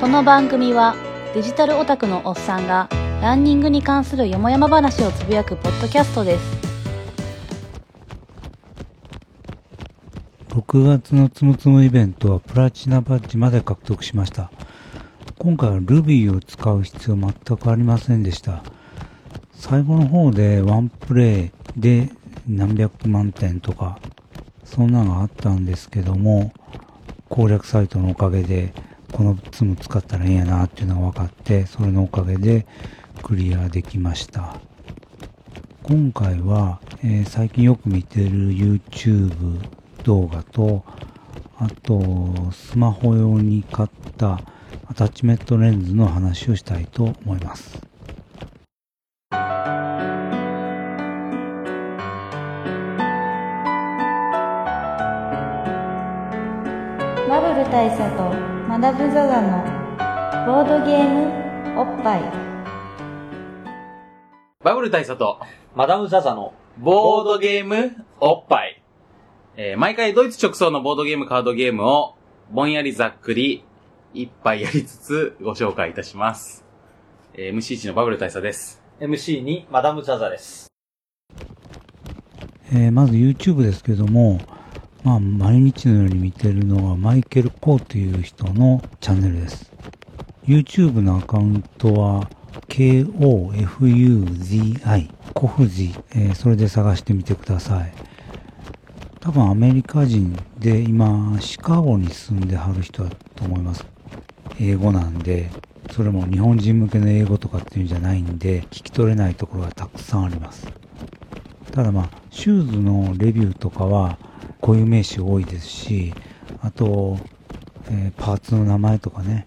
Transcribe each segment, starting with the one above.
この番組はデジタルオタクのおっさんがランニングに関するよもやま話をつぶやくポッドキャストです。6月のつむつむイベントはプラチナバッジまで獲得しました。今回は Ruby を使う必要全くありませんでした。最後の方でワンプレイで何百万点とかそんなのがあったんですけども攻略サイトのおかげでこのツム使ったらええんやなっていうのが分かってそれのおかげでクリアできました。今回は、えー、最近よく見てる YouTube 動画とあとスマホ用に買ったアタッチメントレンズの話をしたいと思います。バブル大佐とマダム・ザ・ザのボードゲームおっぱいバブル大佐とマダム・ザ・ザのボードゲームおっぱい。えー毎回ドイツ直送のボードゲームカードゲームをぼんやりざっくり一杯やりつつご紹介いたします。えー MC1 のバブル大佐です。MC にマダム・ザ・ザです。えーまず YouTube ですけども、まあ、毎日のように見てるのはマイケル・コーという人のチャンネルです。YouTube のアカウントは KOFUZI、コフジ、えーそれで探してみてください。多分アメリカ人で今シカゴに住んではる人だと思います。英語なんで、それも日本人向けの英語とかっていうんじゃないんで、聞き取れないところがたくさんあります。ただまあ、シューズのレビューとかは固有名詞多いですし、あと、えーパーツの名前とかね、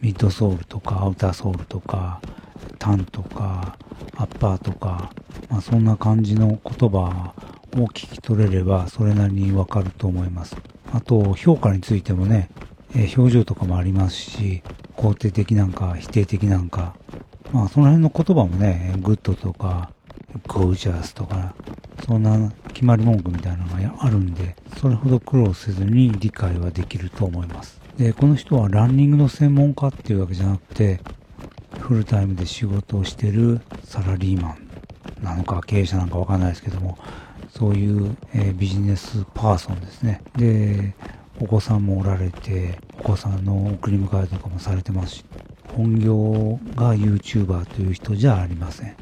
ミッドソールとかアウターソールとか、タンとか、アッパーとか、まあそんな感じの言葉を聞き取れればそれなりにわかると思います。あと、評価についてもね、えー表情とかもありますし、肯定的なんか否定的なんか、まあその辺の言葉もね、 good とか、 gorgeous とか、そんな決まり文句みたいなのがあるんで、それほど苦労せずに理解はできると思います。で、この人はランニングの専門家っていうわけじゃなくて、フルタイムで仕事をしてるサラリーマンなのか経営者なんかわかんないですけども、そういう、えービジネスパーソンですね。で、お子さんもおられて、お子さんの送り迎えとかもされてますし、本業が YouTuber という人じゃありません。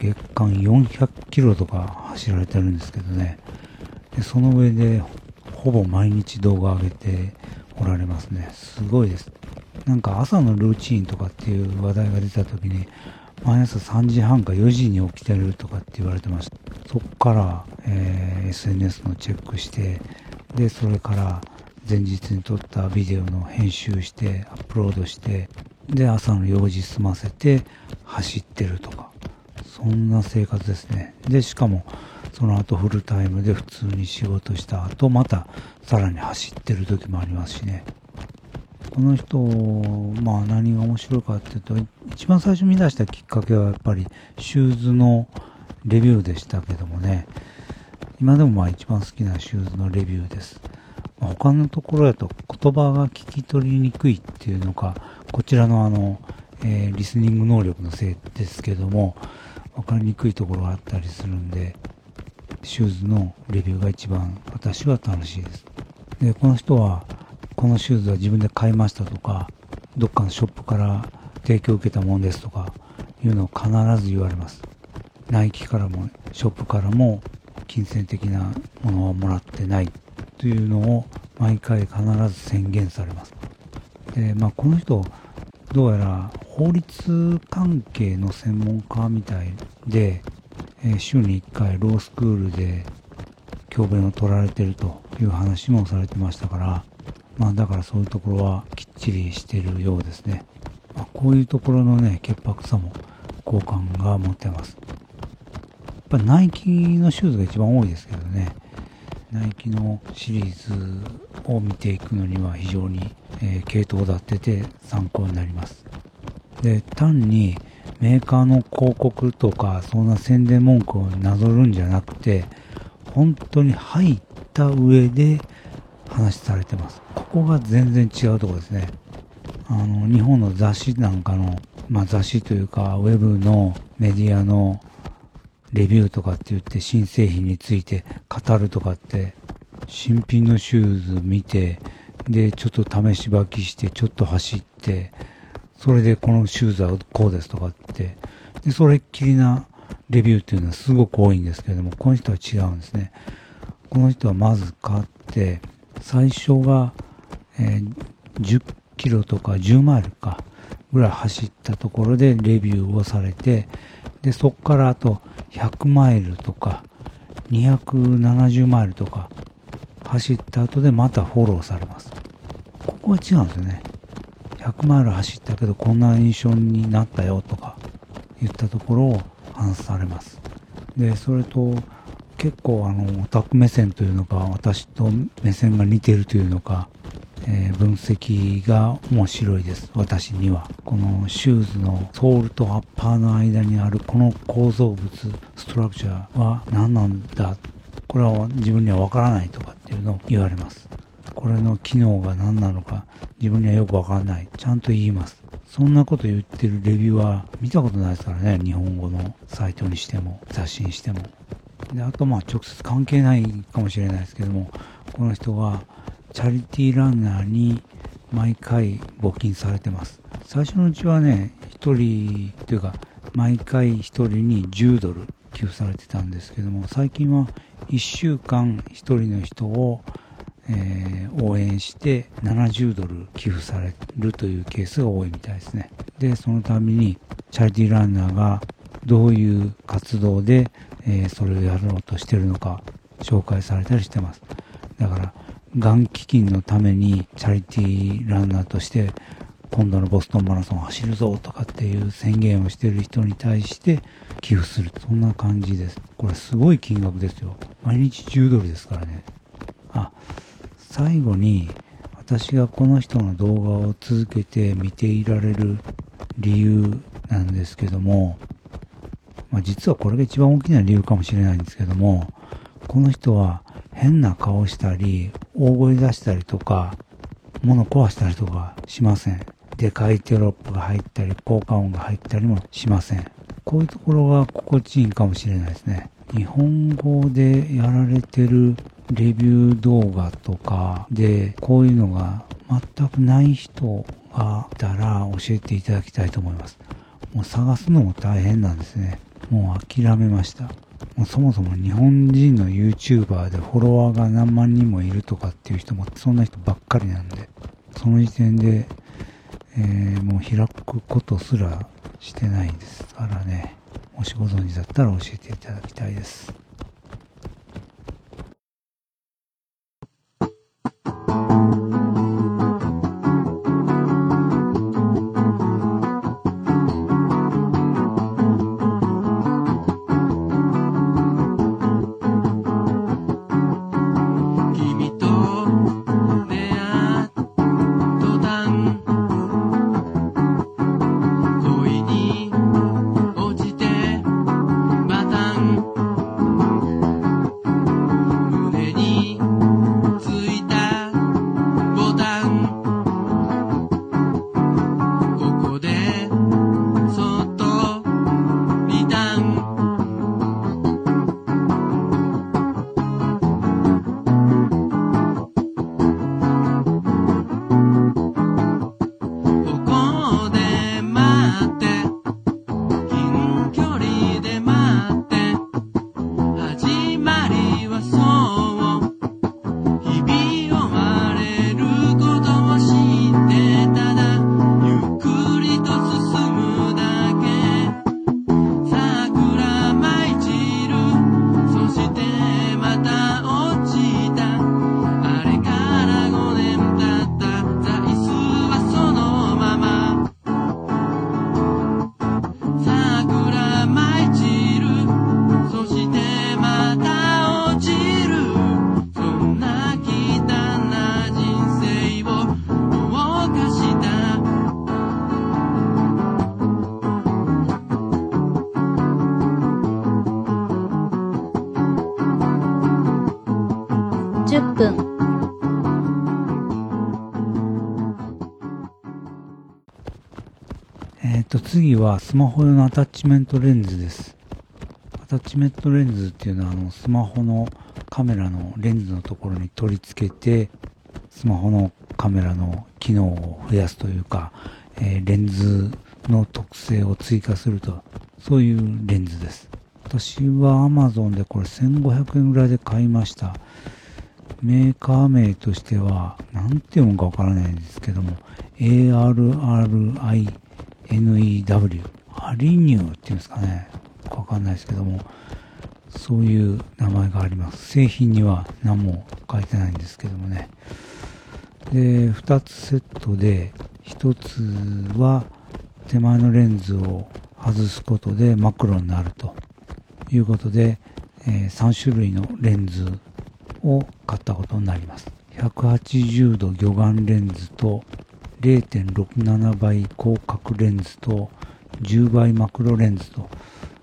月間400キロとか走られてるんですけどね。でその上で、ほぼ毎日動画上げておられますね。すごいです。なんか朝のルーチンとかっていう話題が出た時に、毎朝3時半か4時に起きてるとかって言われてました。そっから、えー SNS のチェックして、で、それから前日に撮ったビデオの編集して、アップロードして、で、朝の用事済ませて走ってるとか。そんな生活ですね。で、しかも、その後フルタイムで普通に仕事した後、またさらに走ってる時もありますしね。この人、まあ何が面白いかっていうと、一番最初見出したきっかけはやっぱりシューズのレビューでしたけどもね、今でもまあ一番好きなシューズのレビューです。他のところだと言葉が聞き取りにくいっていうのか、こちらのあの、えーリスニング能力のせいですけども、わかりにくいところがあったりするんで、シューズのレビューが一番私は楽しいです。で、この人は、このシューズは自分で買いましたとか、どっかのショップから提供を受けたもんですとか、いうのを必ず言われます。ナイキからも、ショップからも、金銭的なものはもらってないというのを毎回必ず宣言されます。で、まあこの人、どうやら法律関係の専門家みたいで、えー週に1回ロースクールで教鞭を取られてるという話もされてましたから、まあだからそういうところはきっちりしてるようですね。まあ、こういうところのね、潔白さも好感が持てます。やっぱナイキのシューズが一番多いですけどね。ナイキのシリーズを見ていくのには非常に、えー系統立ってて参考になります。で、単にメーカーの広告とか、そんな宣伝文句をなぞるんじゃなくて、本当に入った上で話されてます。ここが全然違うところですね。あの、日本の雑誌なんかの、まあ雑誌というか、ウェブのメディアのレビューとかって言って新製品について語るとかって、新品のシューズ見て、で、ちょっと試し履きして、ちょっと走って、それでこのシューズはこうですとかって、で、それっきりなレビューっていうのはすごく多いんですけれども、この人は違うんですね。この人はまず買って、最初が、えー10キロとか10マイルかぐらい走ったところでレビューをされて、で、そこからあと100マイルとか270マイルとか走った後でまたフォローされます。ここは違うんですよね。100マイル走ったけどこんな印象になったよとか言ったところを話されます。で、それと結構あのオタク目線というのか私と目線が似てるというのか、えー分析が面白いです。私には。このシューズのソールとアッパーの間にあるこの構造物、ストラクチャーは何なんだこれは自分にはわからないとかっていうのを言われます。これの機能が何なのか自分にはよくわからない。ちゃんと言います。そんなこと言ってるレビューは見たことないですからね。日本語のサイトにしても雑誌にしても。で、あとまあ直接関係ないかもしれないですけども、この人はチャリティーランナーに毎回募金されてます。最初のうちはね、一人というか、毎回一人に10ドル寄付されてたんですけども、最近は1週間一人の人を、えー応援して70ドル寄付されるというケースが多いみたいですね。で、そのためにチャリティーランナーがどういう活動で、えーそれをやろうとしてるのか紹介されたりしてます。だから、がん基金のためにチャリティーランナーとして今度のボストンマラソン走るぞとかっていう宣言をしてる人に対して寄付する。そんな感じです。これすごい金額ですよ。毎日10ドルですからね。あ、最後に私がこの人の動画を続けて見ていられる理由なんですけども、まあ、実はこれが一番大きな理由かもしれないんですけども、この人は変な顔したり、大声出したりとか、物壊したりとかしません。でかいテロップが入ったり、効果音が入ったりもしません。こういうところが心地いいかもしれないですね。日本語でやられてるレビュー動画とかで、こういうのが全くない人がいたら教えていただきたいと思います。もう探すのも大変なんですね。もう諦めました。もうそもそも日本人の YouTuber でフォロワーが何万人もいるとかっていう人もそんな人ばっかりなんで、その時点で、えーもう開くことすらしてないですからね。もしご存知だったら教えていただきたいです。えっ、ーと、次はスマホ用のアタッチメントレンズです。アタッチメントレンズっていうのは、あの、スマホのカメラのレンズのところに取り付けて、スマホのカメラの機能を増やすというか、えーレンズの特性を追加すると、そういうレンズです。私は Amazon でこれ1500円ぐらいで買いました。メーカー名としては、なんて読むかわからないんですけども、ARRI ARRINEW、アリニューっていうんですかね。わかんないですけども、そういう名前があります。製品には何も書いてないんですけどもね。で、2つセットで、1つは手前のレンズを外すことでマクロになるということで、え3種類のレンズを買ったことになります。180度魚眼レンズと0.67倍広角レンズと10倍マクロレンズと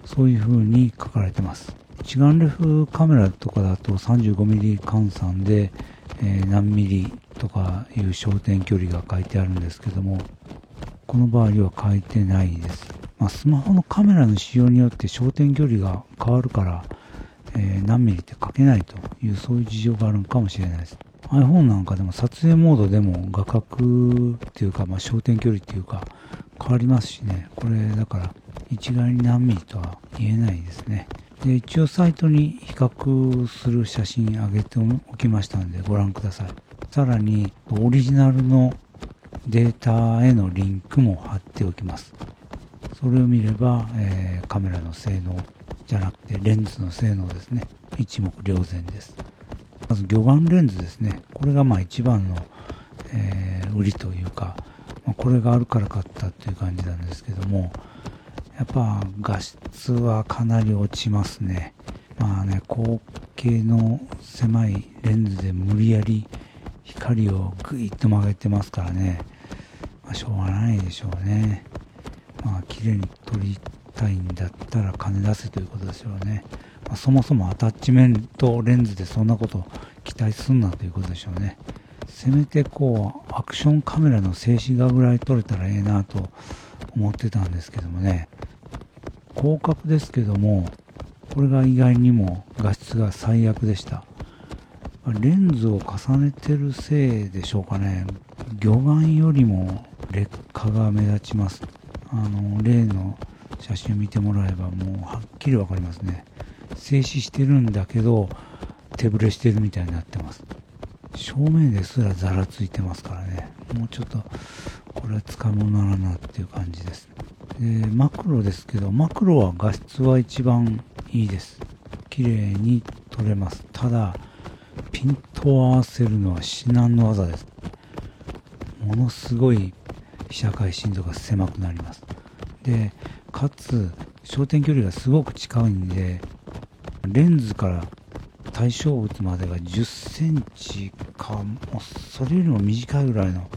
そういう風に書かれてます。一眼レフカメラとかだと 35mm 換算で、えー何ミリとかいう焦点距離が書いてあるんですけども、この場合は書いてないです。まあ、スマホのカメラの使用によって焦点距離が変わるから、えー何ミリって書けないというそういう事情があるのかもしれないです。iPhone なんかでも撮影モードでも画角っていうか、まあ、焦点距離っていうか変わりますしね。これだから一概に何ミリとは言えないですね。で、一応サイトに比較する写真上げておきましたのでご覧ください。さらにオリジナルのデータへのリンクも貼っておきます。それを見れば、えーカメラの性能じゃなくてレンズの性能ですね。一目瞭然です。まず魚眼レンズですね。これがまあ一番の、えー売りというか、まあこれがあるから買ったっていう感じなんですけども、やっぱ画質はかなり落ちますね。まあね、後傾の狭いレンズで無理やり光をグイッと曲げてますからね。まあしょうがないでしょうね。まあ綺麗に撮りたいんだったら金出せということですよね。まあ、そもそもアタッチメントレンズでそんなこと期待すんなということでしょうね。せめてこう、アクションカメラの静止画ぐらい撮れたらええなと思ってたんですけどもね。広角ですけども、これが意外にも画質が最悪でした。レンズを重ねてるせいでしょうかね。魚眼よりも劣化が目立ちます。あの、例の写真を見てもらえばもうはっきりわかりますね。静止してるんだけど、手ぶれしてるみたいになってます。正面ですらざらついてますからね。もうちょっと、これは使い物ならなっていう感じです。で、マクロですけど、マクロは画質は一番いいです。綺麗に撮れます。ただ、ピントを合わせるのは至難の技です。ものすごい被写界深度が狭くなります。で、かつ、焦点距離がすごく近いんで、レンズから対象物までが10センチか、もそれよりも短いぐらいの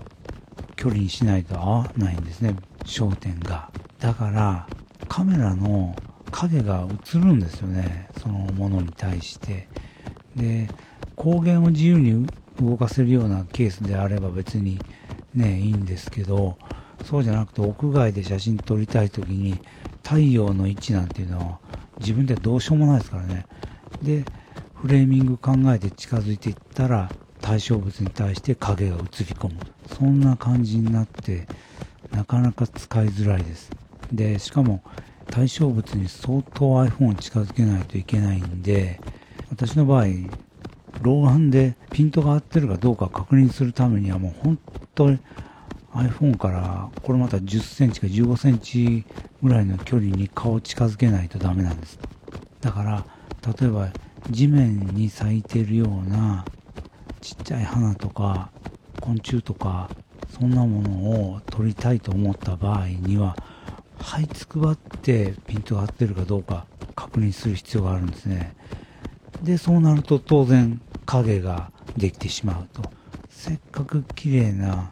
距離にしないと合わないんですね、焦点が。だから、カメラの影が映るんですよね、そのものに対して。で、光源を自由に動かせるようなケースであれば別にね、いいんですけど、そうじゃなくて屋外で写真撮りたい時に太陽の位置なんていうのは自分ではどうしようもないですからね。で、フレーミング考えて近づいていったら対象物に対して影が映り込む。そんな感じになってなかなか使いづらいです。で、しかも対象物に相当 iPhone を近づけないといけないんで、私の場合、老眼でピントが合ってるかどうか確認するためにはもう本当に iPhone からこれまた10センチか15センチぐらいの距離に顔を近づけないとダメなんです。だから、例えば地面に咲いてるようなちっちゃい花とか昆虫とかそんなものを撮りたいと思った場合には這いつくばってピントが合ってるかどうか確認する必要があるんですね。で、そうなると当然影ができてしまうと。せっかく綺麗な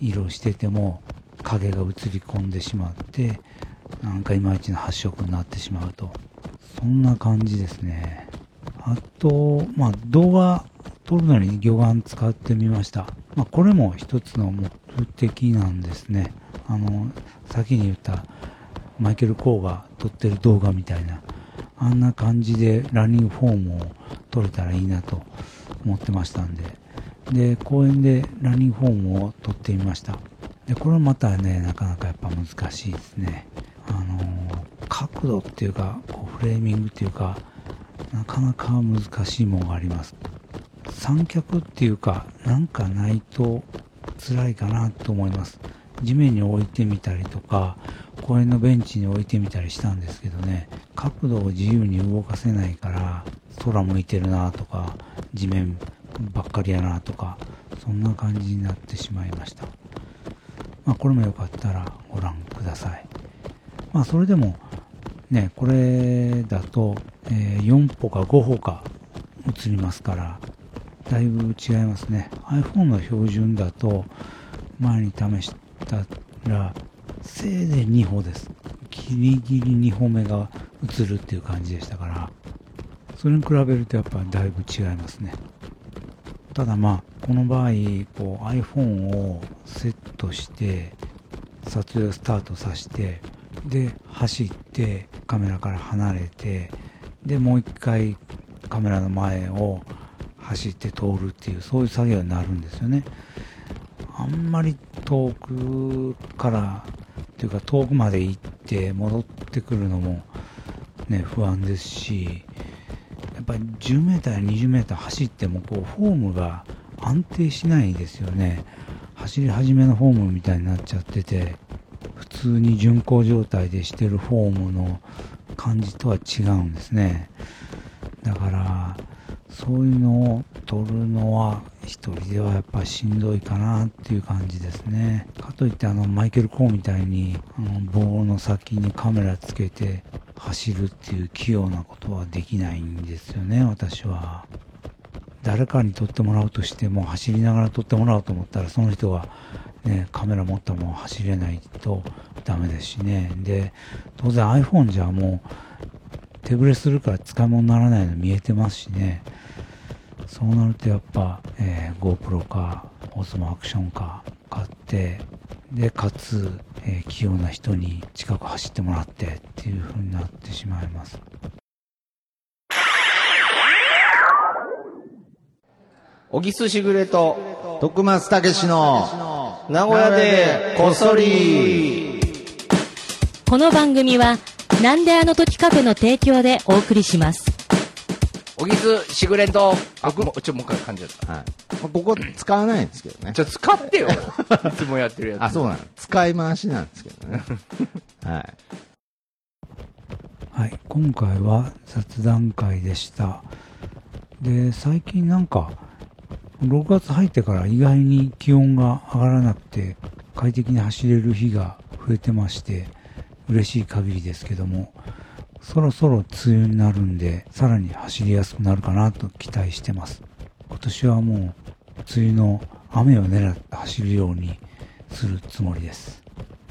色してても影が映り込んでしまって、なんかいまいちの発色になってしまうと。そんな感じですね。あと、まあ動画撮るのに魚眼使ってみました。まあ、これも一つの目的なんですね。あの、先に言ったマイケル・コーが撮ってる動画みたいな、あんな感じでランニングフォームを撮れたらいいなと思ってましたんで、で、公園でランニングフォームを撮ってみました。で、これはまたね、なかなかやっぱ難しいですね。あの角度っていうか、こうフレーミングっていうか、なかなか難しいものがあります。三脚っていうか、なんかないと辛いかなと思います。地面に置いてみたりとか、公園のベンチに置いてみたりしたんですけどね、角度を自由に動かせないから、空向いてるなとか、地面ばっかりやなとか、そんな感じになってしまいました。まあこれもよかったらご覧ください。まあそれでも、ね、これだと、えー4歩か5歩か映りますから、だいぶ違いますね。iPhone の標準だと、前に試したら、せいぜい2歩です。ギリギリ2歩目が映るっていう感じでしたから、それに比べるとやっぱだいぶ違いますね。ただまあ、この場合、こう iPhone をセットして、撮影をスタートさせて、で、走って、カメラから離れて、で、もう一回カメラの前を走って通るっていう、そういう作業になるんですよね。あんまり遠くから、というか遠くまで行って戻ってくるのもね、不安ですし、ぱり10メーターや20メーター走ってもこうフォームが安定しないですよね。走り始めのフォームみたいになっちゃってて、普通に巡航状態でしてるフォームの感じとは違うんですね。だから、そういうのを取るのは一人ではやっぱしんどいかなっていう感じですね。かといってあのマイケル・コーみたいにあの棒の先にカメラつけて走るっていう器用なことはできないんですよね、私は。誰かに撮ってもらうとしても走りながら撮ってもらおうと思ったらその人がね、カメラ持ったまま走れないとダメですしね。で、当然 iPhone じゃもう手ぶれするから使い物にならないの見えてますしね。そうなるとやっぱ、えー GoPro か Osmo アクションか買って、で、かつ、えー器用な人に近く走ってもらってっていう風になってしまいます。小木すしぐれと、徳松たけしの、名古屋でこっそり。この番組は、なんであの時カフェの提供でお送りします。小木すしぐれと、あ、もうちょ、もう一回感じだった。はい。まあここ使わないんですけどね。ちょ、使ってよ。いつもやってるやつ。あ、そうなの。使い回しなんですけどね。はい。はい、今回は雑談会でした。で、最近なんか、6月入ってから意外に気温が上がらなくて、快適に走れる日が増えてまして、嬉しい限りですけども、そろそろ梅雨になるんで、さらに走りやすくなるかなと期待してます。今年はもう、梅雨の雨を狙って走るようにするつもりです。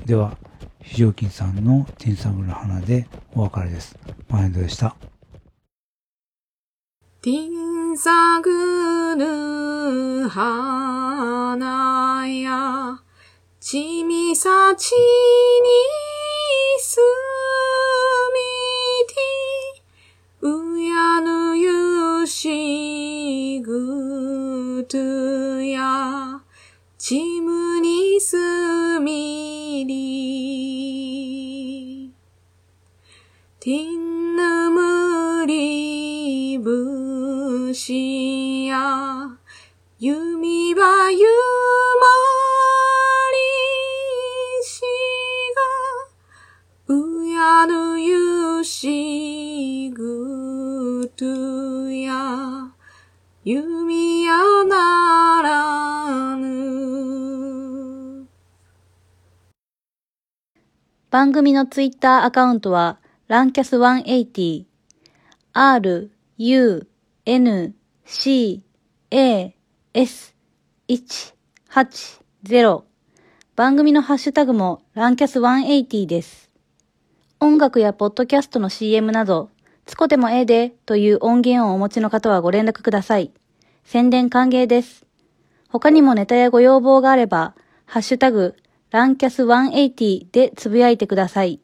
では、非常勤さんのティンサグル花でお別れです。パンエンドでした。ティンサグル花や、ちみさちに番組のツイッターアカウントは、ランキャス180、r, u, n, c, a, s, 180番組のハッシュタグもランキャス180です。音楽やポッドキャストの CM など、つこてもええでという音源をお持ちの方はご連絡ください。宣伝歓迎です。他にもネタやご要望があれば、ハッシュタグ、ランキャス180でつぶやいてください。